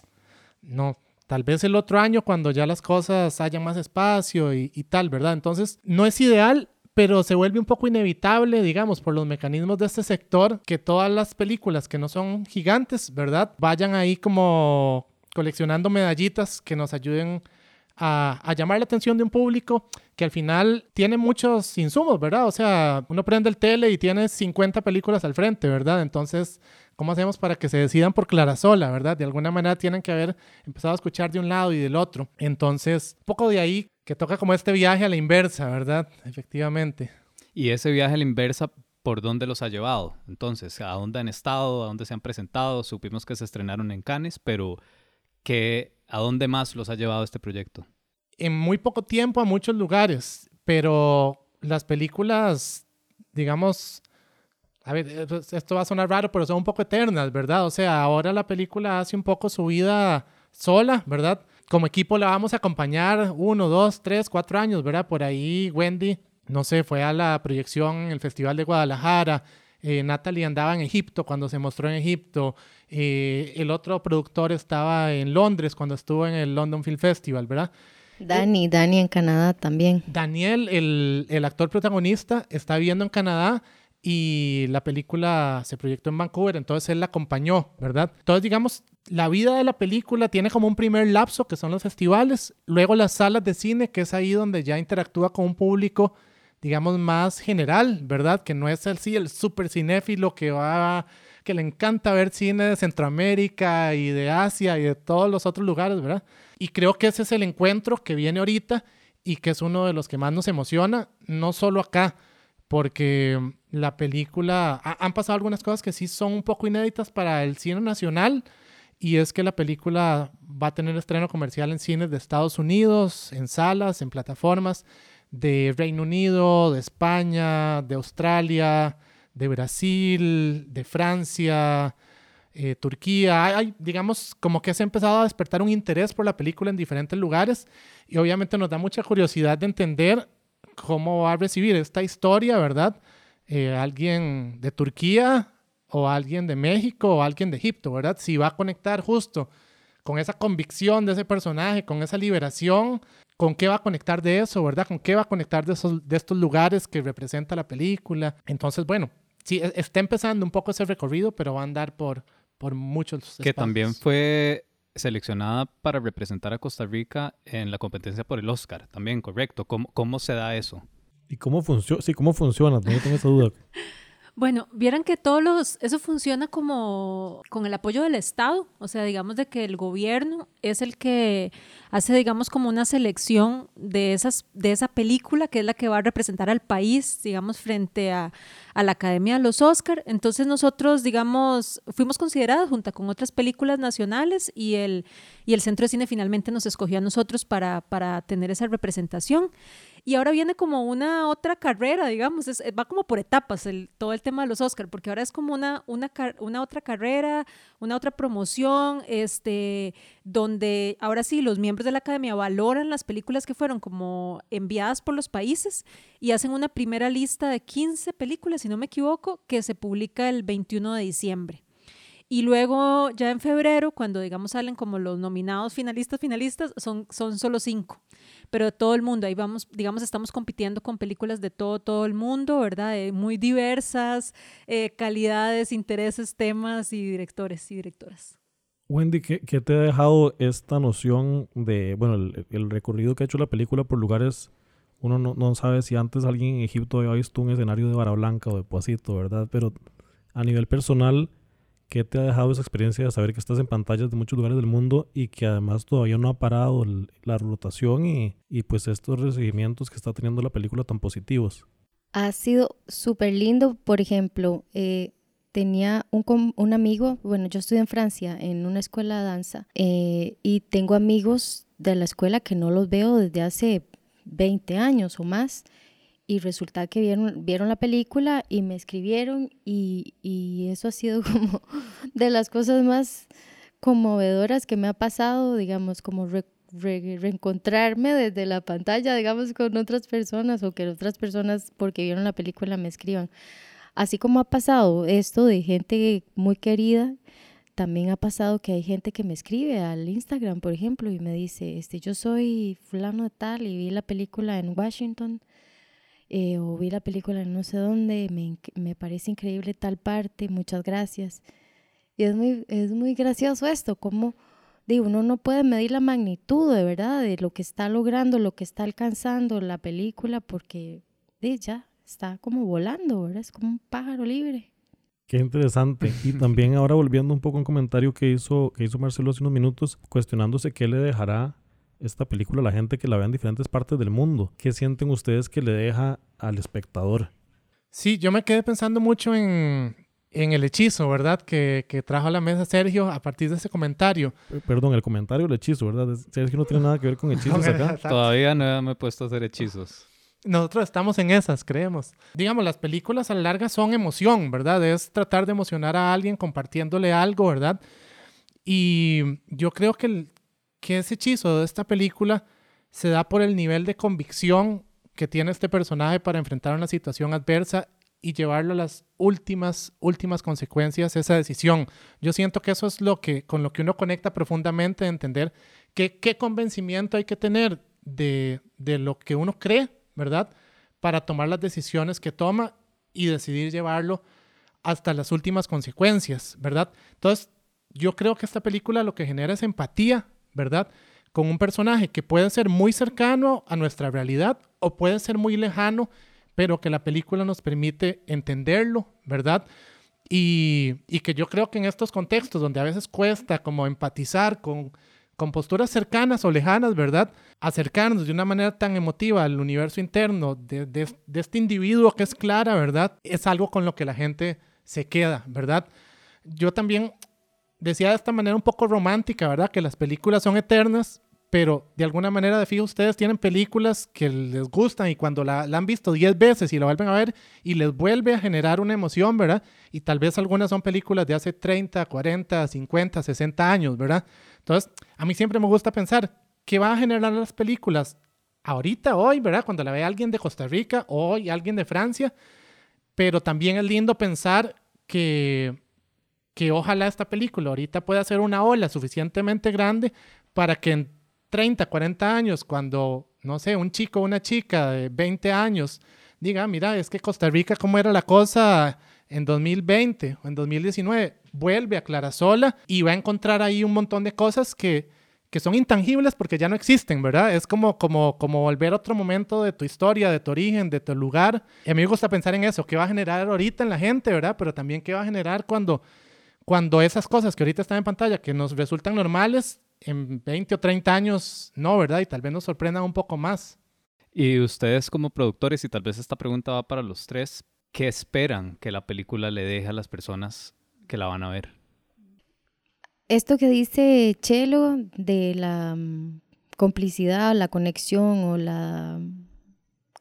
Speaker 7: no, Tal vez el otro año cuando ya las cosas hayan más espacio y, tal, ¿verdad? Entonces, no es ideal, pero se vuelve un poco inevitable, digamos, por los mecanismos de este sector, que todas las películas que no son gigantes, ¿verdad? Vayan ahí como coleccionando medallitas que nos ayuden a, a, llamar la atención de un público que al final tiene muchos insumos, ¿verdad? O sea, uno prende el tele y tiene 50 películas al frente, ¿verdad? Entonces, ¿Cómo hacemos para que se decidan por Clara Sola, verdad? De alguna manera tienen que haber empezado a escuchar de un lado y del otro. Entonces, poco de ahí que toca como este viaje a la inversa, ¿verdad? Efectivamente.
Speaker 2: Y ese viaje a la inversa, ¿por dónde los ha llevado? Entonces, ¿a dónde han estado? ¿A dónde se han presentado? Supimos que se estrenaron en Cannes, pero ¿qué, ¿a dónde más los ha llevado este proyecto?
Speaker 7: En muy poco tiempo a muchos lugares, pero las películas, digamos, a ver, eh, pues, esto va a sonar raro, pero son un poco eternas, ¿verdad? O sea, ahora la película hace un poco su vida sola, ¿verdad? Como equipo la vamos a acompañar uno, dos, tres, cuatro años, ¿verdad? Por ahí Wendy, no sé, fue a la proyección en el Festival de Guadalajara. Eh, Natalie andaba en Egipto cuando se mostró en Egipto. Eh, el otro productor estaba en Londres cuando estuvo en el London Film Festival, ¿verdad?
Speaker 5: Dani, Dani en Canadá también.
Speaker 7: Daniel, el, el actor protagonista, está viviendo en Canadá y la película se proyectó en Vancouver, entonces él la acompañó, ¿verdad? Entonces, digamos, la vida de la película tiene como un primer lapso, que son los festivales, luego las salas de cine, que es ahí donde ya interactúa con un público, digamos, más general, ¿verdad? Que no es el, sí, el super cinéfilo que va, que le encanta ver cine de Centroamérica y de Asia y de todos los otros lugares, ¿verdad? Y creo que ese es el encuentro que viene ahorita y que es uno de los que más nos emociona, no solo acá, porque la película, han pasado algunas cosas que sí son un poco inéditas para el cine nacional, y es que la película va a tener estreno comercial en cines de Estados Unidos, en salas, en plataformas de Reino Unido, de España, de Australia, de Brasil, de Francia, eh, Turquía. Hay, digamos, como que se ha empezado a despertar un interés por la película en diferentes lugares y obviamente nos da mucha curiosidad de entender cómo va a recibir esta historia, ¿verdad? Eh, alguien de Turquía o alguien de México o alguien de Egipto, ¿verdad? Si va a conectar justo con esa convicción de ese personaje, con esa liberación, ¿con qué va a conectar de eso, verdad? ¿Con qué va a conectar de, esos, de estos lugares que representa la película? Entonces, bueno, sí, e, está empezando un poco ese recorrido, pero va a andar por, por muchos
Speaker 2: espacios. Que también fue seleccionada para representar a Costa Rica en la competencia por el Oscar, también, correcto. ¿Cómo, cómo se da eso?
Speaker 1: ¿Y cómo funciona? Sí, ¿cómo funciona? No tengo esa duda. *laughs*
Speaker 8: Bueno, vieran que todos los, eso funciona como con el apoyo del Estado, o sea, digamos de que el gobierno es el que hace, digamos, como una selección de, esas, de esa película que es la que va a representar al país, digamos, frente a, a la Academia de los Oscar. Entonces nosotros, digamos, fuimos considerados junto con otras películas nacionales y el, y el Centro de Cine finalmente nos escogió a nosotros para, para tener esa representación. Y ahora viene como una otra carrera, digamos, va como por etapas el, todo el tema de los Oscars, porque ahora es como una, una, una otra carrera, una otra promoción, este, donde ahora sí los miembros de la academia valoran las películas que fueron como enviadas por los países y hacen una primera lista de 15 películas, si no me equivoco, que se publica el 21 de diciembre. Y luego ya en febrero, cuando digamos salen como los nominados finalistas, finalistas, son, son solo cinco pero de todo el mundo. Ahí vamos, digamos, estamos compitiendo con películas de todo, todo el mundo, ¿verdad? muy diversas, eh, calidades, intereses, temas y directores y directoras.
Speaker 1: Wendy, ¿qué, ¿qué, te ha dejado esta noción de, bueno, el, recorrido que ha hecho la película por lugares, uno no, no, sabe si antes alguien en Egipto había visto un escenario de Vara Blanca o de Poacito, ¿verdad? Pero a nivel personal, ¿Qué te ha dejado esa experiencia de saber que estás en pantallas de muchos lugares del mundo y que además todavía no ha parado la rotación y, y, pues estos recibimientos que está teniendo la película tan positivos?
Speaker 5: Ha sido súper lindo, por ejemplo, eh, tenía un, un, amigo, bueno, yo estudié en Francia en una escuela de danza eh, y tengo amigos de la escuela que no los veo desde hace 20 años o más y resulta que vieron, vieron la película y me escribieron y, y eso ha sido *laughs* como de las cosas más conmovedoras que me ha pasado, digamos, como reencontrarme desde la pantalla, digamos, con otras personas o que otras personas porque vieron la película me escriban. Así como ha pasado esto de gente muy querida, también ha pasado que hay gente que me escribe al Instagram, por ejemplo, y me dice, este, yo soy fulano de tal y vi la película en Washington eh, o vi la película no sé dónde, me, me, parece increíble tal parte, muchas gracias. Y es muy, es muy gracioso esto, como digo, uno no puede medir la magnitud de verdad de lo que está logrando, lo que está alcanzando la película, porque ya está como volando, ¿verdad? Es como un pájaro libre.
Speaker 1: Qué interesante. Y también ahora volviendo un poco a un comentario que hizo, que hizo Marcelo hace unos minutos, cuestionándose qué le dejará esta película a la gente que la vea en diferentes partes del mundo. ¿Qué sienten ustedes que le deja al espectador?
Speaker 7: Sí, yo me quedé pensando mucho en, en el hechizo, ¿verdad? Que, que, trajo a la mesa Sergio a partir de ese comentario.
Speaker 1: Perdón, el comentario del hechizo, ¿verdad? Sergio no tiene nada que ver con hechizos *laughs* acá.
Speaker 2: Todavía no me he puesto a hacer hechizos.
Speaker 7: Nosotros estamos en esas, creemos. Digamos, las películas a la larga son emoción, ¿verdad? Es tratar de emocionar a alguien compartiéndole algo, ¿verdad? Y yo creo que el, que ese hechizo de esta película se da por el nivel de convicción que tiene este personaje para enfrentar una situación adversa y llevarlo a las últimas, últimas consecuencias esa decisión. Yo siento que eso es lo que, con lo que uno conecta profundamente, de entender que, qué convencimiento hay que tener de, de lo que uno cree, ¿verdad? Para tomar las decisiones que toma y decidir llevarlo hasta las últimas consecuencias, ¿verdad? Entonces, yo creo que esta película lo que genera es empatía ¿verdad? Con un personaje que puede ser muy cercano a nuestra realidad o puede ser muy lejano, pero que la película nos permite entenderlo, ¿verdad? Y, que yo creo que en estos contextos donde a veces cuesta como empatizar con, con posturas cercanas o lejanas, ¿verdad? Acercarnos de una manera tan emotiva al universo interno de, de, este individuo que es Clara, ¿verdad? Es algo con lo que la gente se queda, ¿verdad? Yo también decía de esta manera un poco romántica, ¿verdad? Que las películas son eternas, pero de alguna manera, de fijo, ustedes tienen películas que les gustan y cuando la, han visto 10 veces y la vuelven a ver y les vuelve a generar una emoción, ¿verdad? Y tal vez algunas son películas de hace 30, 40, 50, 60 años, ¿verdad? Entonces, a mí siempre me gusta pensar, ¿qué va a generar las películas ahorita, hoy, ¿verdad? Cuando la ve alguien de Costa Rica, hoy alguien de Francia, pero también es lindo pensar que que ojalá esta película ahorita pueda ser una ola suficientemente grande para que en 30, 40 años, cuando, no sé, un chico o una chica de 20 años diga, mira, es que Costa Rica, ¿cómo era la cosa en 2020 o en 2019? Vuelve a Clarasola y va a encontrar ahí un montón de cosas que, que son intangibles porque ya no existen, ¿verdad? Es como, como, como volver a otro momento de tu historia, de tu origen, de tu lugar. Y a mí me gusta pensar en eso, qué va a generar ahorita en la gente, ¿verdad? Pero también qué va a generar cuando cuando esas cosas que ahorita están en pantalla, que nos resultan normales, en 20 o 30 años no, ¿verdad? Y tal vez nos sorprendan un poco más.
Speaker 2: Y ustedes como productores, y tal vez esta pregunta va para los tres, ¿qué esperan que la película le deje a las personas que la van a ver?
Speaker 5: Esto que dice Chelo de la mm, complicidad, la conexión o la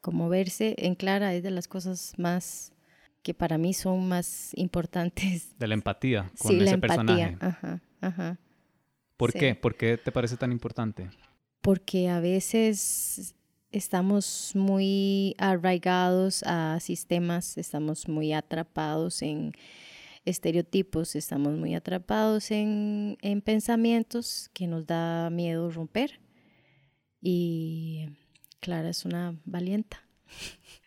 Speaker 5: como verse en clara es de las cosas más que para mí son más importantes.
Speaker 2: De la empatía *laughs* con ese la personaje.
Speaker 5: Ajá, ajá.
Speaker 2: ¿Por qué? ¿Por qué te parece tan importante?
Speaker 5: Porque a veces estamos muy arraigados a sistemas, estamos muy atrapados en estereotipos, estamos muy atrapados en, en pensamientos que nos da miedo romper. Y Clara es una valienta. *laughs*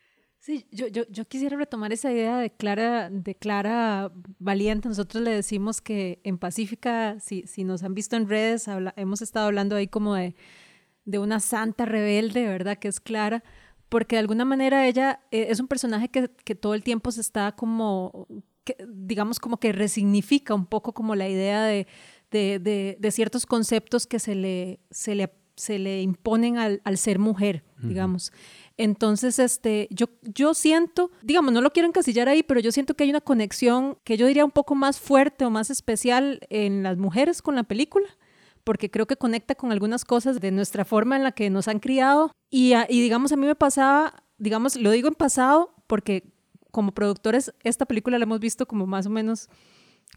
Speaker 8: Sí, yo, yo, yo, quisiera retomar esa idea de Clara, de Clara Valiente. Nosotros le decimos que en Pacífica, si, si nos han visto en redes, hemos estado hablando ahí como de, de, una santa rebelde, ¿verdad? Que es Clara, porque de alguna manera ella eh, es un personaje que, que, todo el tiempo se está como, que, digamos, como que resignifica un poco como la idea de, de, de, de ciertos conceptos que se le, se le se le imponen al, al ser mujer, digamos. Entonces, este, yo, yo siento, digamos, no lo quiero encasillar ahí, pero yo siento que hay una conexión que yo diría un poco más fuerte o más especial en las mujeres con la película porque creo que conecta con algunas cosas de nuestra forma en la que nos han criado. Y, y, digamos, a mí me pasaba, digamos, lo digo en pasado porque como productores esta película la hemos visto como más o menos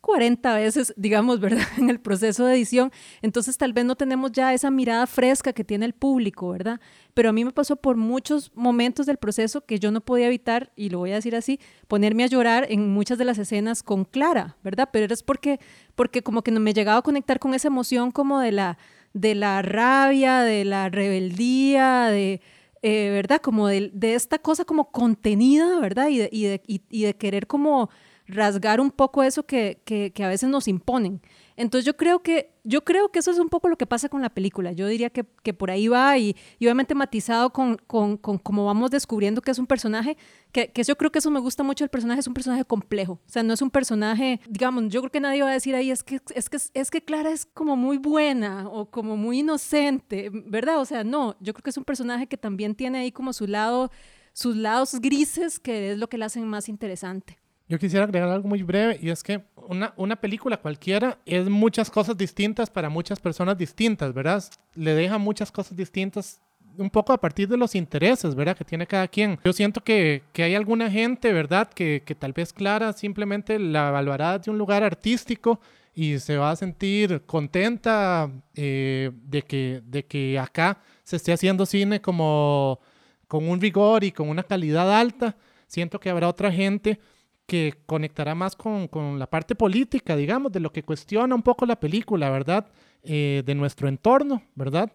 Speaker 8: 40 veces, digamos, ¿verdad? *laughs* En el proceso de edición. Entonces tal vez no tenemos ya esa mirada fresca que tiene el público, ¿verdad? Pero a mí me pasó por muchos momentos del proceso que yo no podía evitar, y lo voy a decir así, ponerme a llorar en muchas de las escenas con Clara, ¿verdad? Pero es porque, porque como que no me llegaba a conectar con esa emoción como de la, de la rabia, de la rebeldía, de... Eh, ¿verdad? Como de, esta cosa como contenida, ¿verdad? Y de querer como rasgar un poco eso que, que, a veces nos imponen. Entonces yo creo que, yo creo que eso es un poco lo que pasa con la película. Yo diría que, que por ahí va y, obviamente matizado con, con, con cómo vamos descubriendo que es un personaje, que, que, yo creo que eso me gusta mucho el personaje, es un personaje complejo. O sea, no es un personaje, digamos, yo creo que nadie va a decir ahí, es que, es que, es que Clara es como muy buena o como muy inocente, ¿verdad? O sea, no, yo creo que es un personaje que también tiene ahí como su lado, sus lados grises, que es lo que le hacen más interesante.
Speaker 7: Yo quisiera agregar algo muy breve y es que una, una película cualquiera es muchas cosas distintas para muchas personas distintas, ¿verdad? Le deja muchas cosas distintas un poco a partir de los intereses, ¿verdad? Que tiene cada quien. Yo siento que, que hay alguna gente, ¿verdad? Que, que, tal vez Clara simplemente la evaluará de un lugar artístico y se va a sentir contenta eh, de, que, de que acá se esté haciendo cine como con un rigor y con una calidad alta. Siento que habrá otra gente que conectará más con, con, la parte política, digamos, de lo que cuestiona un poco la película, ¿verdad? Eh, de nuestro entorno, ¿verdad?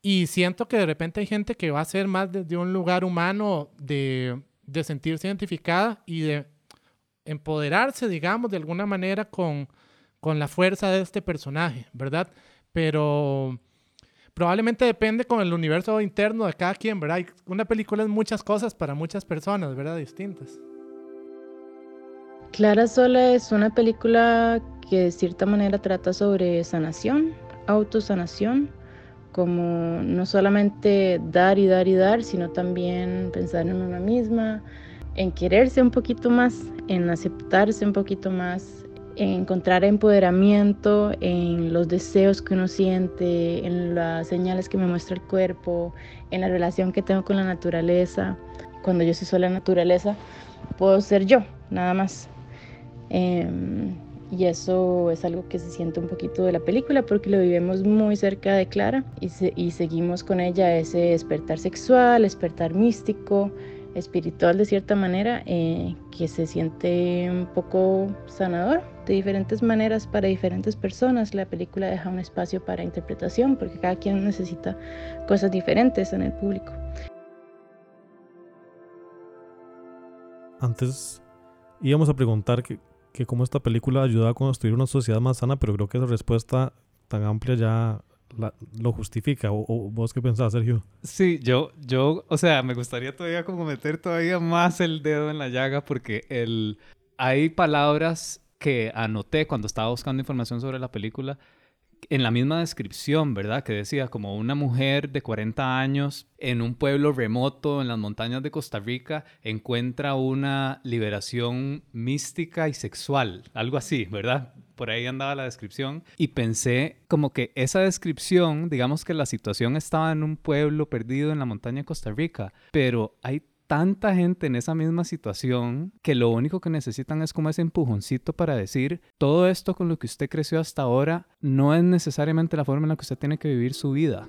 Speaker 7: Y siento que de repente hay gente que va a ser más desde un lugar humano de, de sentirse identificada y de empoderarse, digamos, de alguna manera con, con la fuerza de este personaje, ¿verdad? Pero probablemente depende con el universo interno de cada quien, ¿verdad? Una película es muchas cosas para muchas personas, ¿verdad? Distintas.
Speaker 9: Clara Sola es una película que de cierta manera trata sobre sanación, autosanación, como no solamente dar y dar y dar, sino también pensar en una misma, en quererse un poquito más, en aceptarse un poquito más, en encontrar empoderamiento en los deseos que uno siente, en las señales que me muestra el cuerpo, en la relación que tengo con la naturaleza. Cuando yo soy sola naturaleza, puedo ser yo, nada más. Em, y eso es algo que se siente un poquito de la película porque lo vivimos muy cerca de Clara y, y seguimos con ella ese despertar sexual, despertar místico, espiritual de cierta manera, eh, que se siente un poco sanador de diferentes maneras para diferentes personas. La película deja un espacio para interpretación porque cada quien necesita cosas diferentes en el público.
Speaker 1: Antes íbamos a preguntar que que cómo esta película ayuda a construir una sociedad más sana, pero creo que esa respuesta tan amplia ya lo justifica. O, vos qué pensás, Sergio?
Speaker 2: Sí, yo, yo, o sea, me gustaría todavía como meter todavía más el dedo en la llaga porque el, hay palabras que anoté cuando estaba buscando información sobre la película en la misma descripción, ¿verdad? Que decía como una mujer de 40 años en un pueblo remoto en las montañas de Costa Rica encuentra una liberación mística y sexual, algo así, ¿verdad? Por ahí andaba la descripción y pensé como que esa descripción, digamos que la situación estaba en un pueblo perdido en la montaña de Costa Rica, pero hay tanta gente en esa misma situación que lo único que necesitan es como ese empujoncito para decir, todo esto con lo que usted creció hasta ahora no es necesariamente la forma en la que usted tiene que vivir su vida.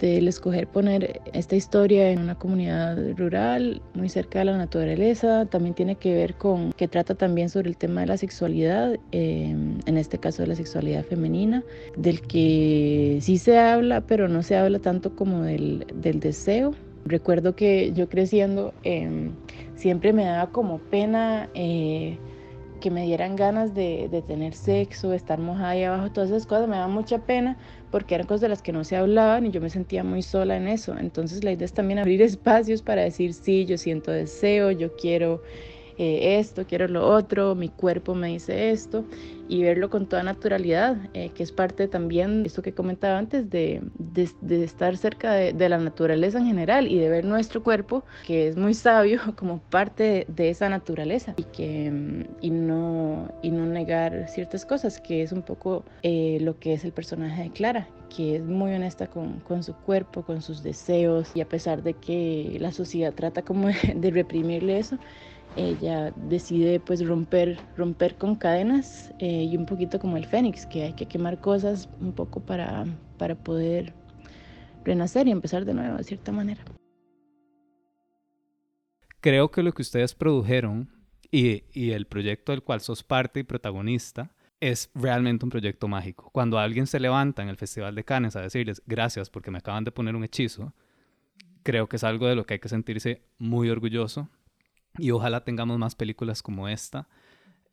Speaker 9: El escoger poner esta historia en una comunidad rural, muy cerca de la naturaleza, también tiene que ver con que trata también sobre el tema de la sexualidad, em, en este caso de la sexualidad femenina, del que sí se habla, pero no se habla tanto como del, del deseo, Recuerdo que yo creciendo em, siempre me daba como pena eh, que me dieran ganas de, tener sexo, estar mojada ahí abajo, todas esas cosas me daban mucha pena porque eran cosas de las que no se hablaban y yo me sentía muy sola en eso. Entonces la idea es también abrir espacios para decir, sí, yo siento deseo, yo quiero eh, esto, quiero lo otro, mi cuerpo me dice esto, y verlo con toda naturalidad, eh, que es parte también de esto que comentaba antes, de, de, estar cerca de, de, la naturaleza en general y de ver nuestro cuerpo, que es muy sabio, *laughs* como parte de, esa naturaleza, y, que, y, no, y no negar ciertas cosas, que es un poco eh, lo que es el personaje de Clara, que es muy honesta con, con, su cuerpo, con sus deseos, y a pesar de que la sociedad trata como *laughs* de reprimirle eso, ella decide pues romper, romper con cadenas eh, y un poquito como el fénix, que hay que quemar cosas un poco para, para poder renacer y empezar de nuevo de cierta manera.
Speaker 2: Creo que lo que ustedes produjeron y, y el proyecto del cual sos parte y protagonista es realmente un proyecto mágico. Cuando alguien se levanta en el Festival de Cannes a decirles gracias porque me acaban de poner un hechizo, creo que es algo de lo que hay que sentirse muy orgulloso y ojalá tengamos más películas como esta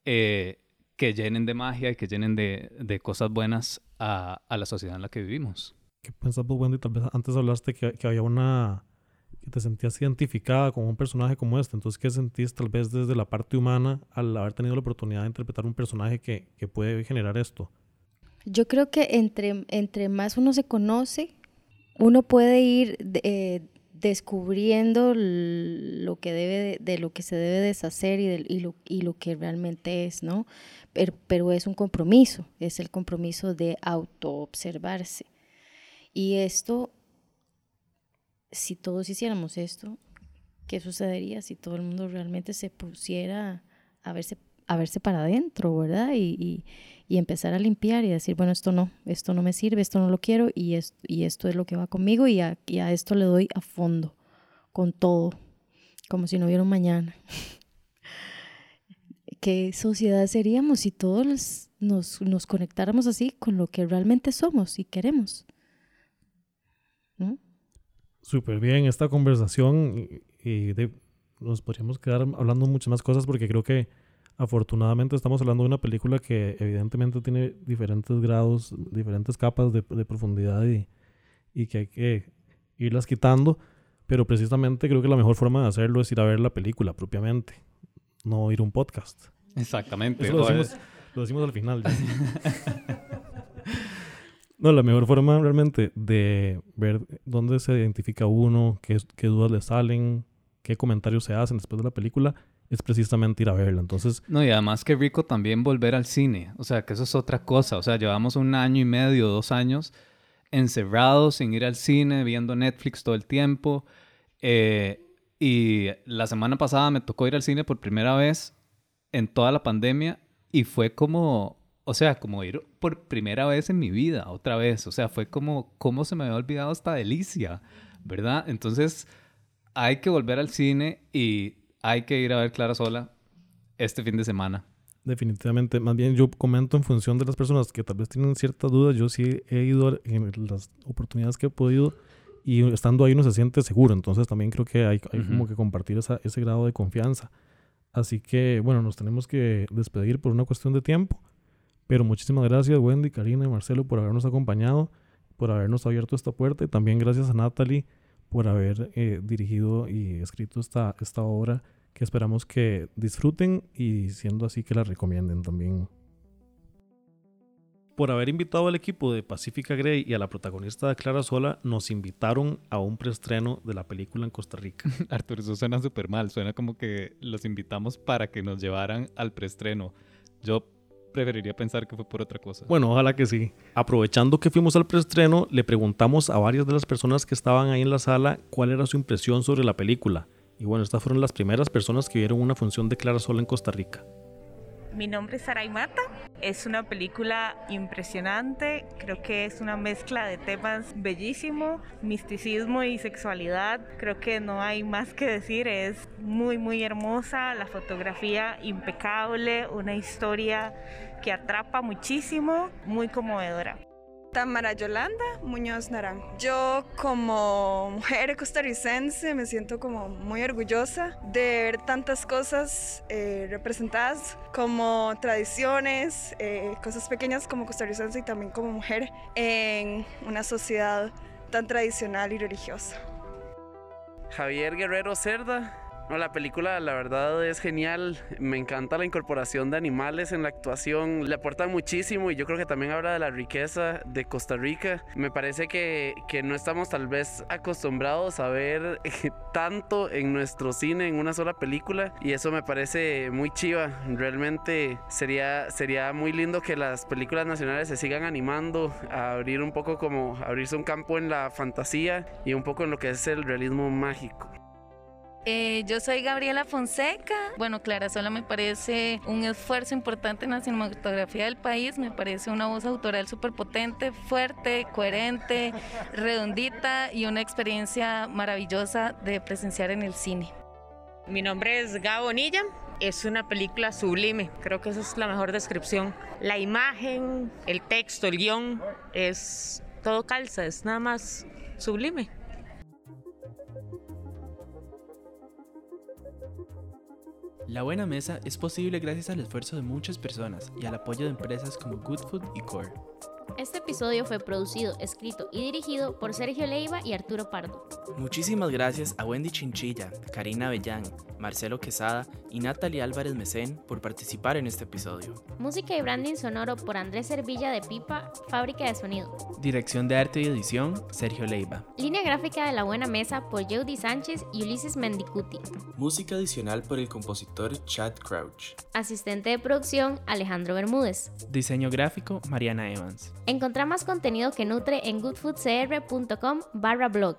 Speaker 2: eh, que llenen de magia y que llenen de, de cosas buenas a, a, la sociedad en la que vivimos.
Speaker 1: ¿Qué pensás vos, Wendy? Tal vez antes hablaste que, que, había una... que te sentías identificada con un personaje como este. Entonces, ¿qué sentís tal vez desde la parte humana al haber tenido la oportunidad de interpretar un personaje que, que puede generar esto?
Speaker 5: Yo creo que entre, entre más uno se conoce, uno puede ir eh, descubriendo lo que debe de, lo que se debe deshacer y, y, lo, y lo que realmente es, ¿no? Pero, pero, es un compromiso, es el compromiso de autoobservarse. Y esto, si todos hiciéramos esto, ¿qué sucedería si todo el mundo realmente se pusiera a verse, a verse para adentro, ¿verdad? Y, y empezar a limpiar y decir, bueno, esto no, esto no me sirve, esto no lo quiero y, esto, y esto es lo que va conmigo y a, y a esto le doy a fondo, con todo, como si no hubiera un mañana. *laughs* ¿Qué sociedad seríamos si todos nos, nos, conectáramos así con lo que realmente somos y queremos?
Speaker 1: ¿No? Súper bien esta conversación y, nos podríamos quedar hablando muchas más cosas porque creo que afortunadamente estamos hablando de una película que evidentemente tiene diferentes grados, diferentes capas de, profundidad y, y, que hay que irlas quitando, pero precisamente creo que la mejor forma de hacerlo es ir a ver la película propiamente, no ir a un podcast.
Speaker 2: Exactamente.
Speaker 1: Eso lo, decimos, lo decimos al final. no, la mejor forma realmente de ver dónde se identifica uno, qué, qué dudas le salen, qué comentarios se hacen después de la película, es precisamente ir a verla. Entonces...
Speaker 2: No, y además qué rico también volver al cine. O sea, que eso es otra cosa. O sea, llevamos un año y medio, dos años encerrados sin ir al cine, viendo Netflix todo el tiempo. Eh, y la semana pasada me tocó ir al cine por primera vez en toda la pandemia y fue como, o sea, como ir por primera vez en mi vida, otra vez. O sea, fue como, ¿cómo se me había olvidado esta delicia? ¿Verdad? Entonces, hay que volver al cine y hay que ir a ver Clara Sola este fin de semana.
Speaker 1: Definitivamente. Más bien yo comento en función de las personas que tal vez tienen ciertas dudas. Yo sí he ido en las oportunidades que he podido y estando ahí uno se siente seguro. Entonces también creo que hay, como que compartir ese grado de confianza. Así que bueno, nos tenemos que despedir por una cuestión de tiempo. Pero muchísimas gracias Wendy, Karina y Marcelo por habernos acompañado, por habernos abierto esta puerta y también gracias a Natalie por haber eh, dirigido y escrito esta, esta obra que esperamos que disfruten y siendo así que la recomienden también. Por haber invitado al equipo de Pacifica Grey y a la protagonista de Clara Sola, nos invitaron a un preestreno de la película en Costa Rica. *laughs*
Speaker 2: Arturo, eso suena súper mal. Suena como que los invitamos para que nos llevaran al preestreno. Yo preferiría pensar que fue por otra cosa.
Speaker 1: Bueno, ojalá que sí. Aprovechando que fuimos al preestreno, le preguntamos a varias de las personas que estaban ahí en la sala cuál era su impresión sobre la película. Y bueno, estas fueron las primeras personas que vieron una función de Clara Sola en Costa Rica.
Speaker 11: Mi nombre es Saray Mata. Es una película impresionante. Creo que es una mezcla de temas bellísimo, misticismo y sexualidad. Creo que no hay más que decir. Es muy, muy hermosa. La fotografía impecable. Una historia que atrapa muchísimo. Muy conmovedora.
Speaker 12: Tamara Yolanda Muñoz Naranjo. Yo como mujer costarricense me siento como muy orgullosa de ver tantas cosas eh, representadas como tradiciones, eh, cosas pequeñas como costarricense y también como mujer en una sociedad tan tradicional y religiosa.
Speaker 13: Javier Guerrero Cerda, No, la película la verdad es genial, me encanta la incorporación de animales en la actuación, le aportan muchísimo y yo creo que también habla de la riqueza de Costa Rica. Me parece que, que no estamos tal vez acostumbrados a ver *laughs* tanto en nuestro cine en una sola película y eso me parece muy chiva. Realmente sería, sería muy lindo que las películas nacionales se sigan animando a abrir un poco como abrirse un campo en la fantasía y un poco en lo que es el realismo mágico.
Speaker 14: Eh, yo soy Gabriela Fonseca. Bueno, Clara Sola me parece un esfuerzo importante en la cinematografía del país. Me parece una voz autoral súper potente, fuerte, coherente, *laughs* redondita y una experiencia maravillosa de presenciar en el cine.
Speaker 15: Mi nombre es Gabo Bonilla. Es una película sublime. Creo que esa es la mejor descripción. La imagen, el texto, el guion, es todo calza, es nada más sublime.
Speaker 16: La Buena Mesa es posible gracias al esfuerzo de muchas personas y al apoyo de empresas como Good Food y Core.
Speaker 17: Este episodio fue producido, escrito y dirigido por Sergio Leiva y Arturo Pardo.
Speaker 16: Muchísimas gracias a Wendy Chinchilla, Karina Bellán, Marcelo Quesada y Natalie Álvarez Mesén por participar en este episodio.
Speaker 17: Música y branding sonoro por Andrés Servilla de Pipa, Fábrica de Sonido.
Speaker 16: Dirección de arte y edición, Sergio Leiva.
Speaker 17: Línea gráfica de La Buena Mesa por Jody Sánchez y Ulises Mendicuti.
Speaker 16: Música adicional por el compositor Chad Crouch.
Speaker 17: Asistente de producción, Alejandro Bermúdez.
Speaker 16: Diseño gráfico, Mariana Evans.
Speaker 17: Encontrá más contenido que nutre en goodfoodcr.com barra blog.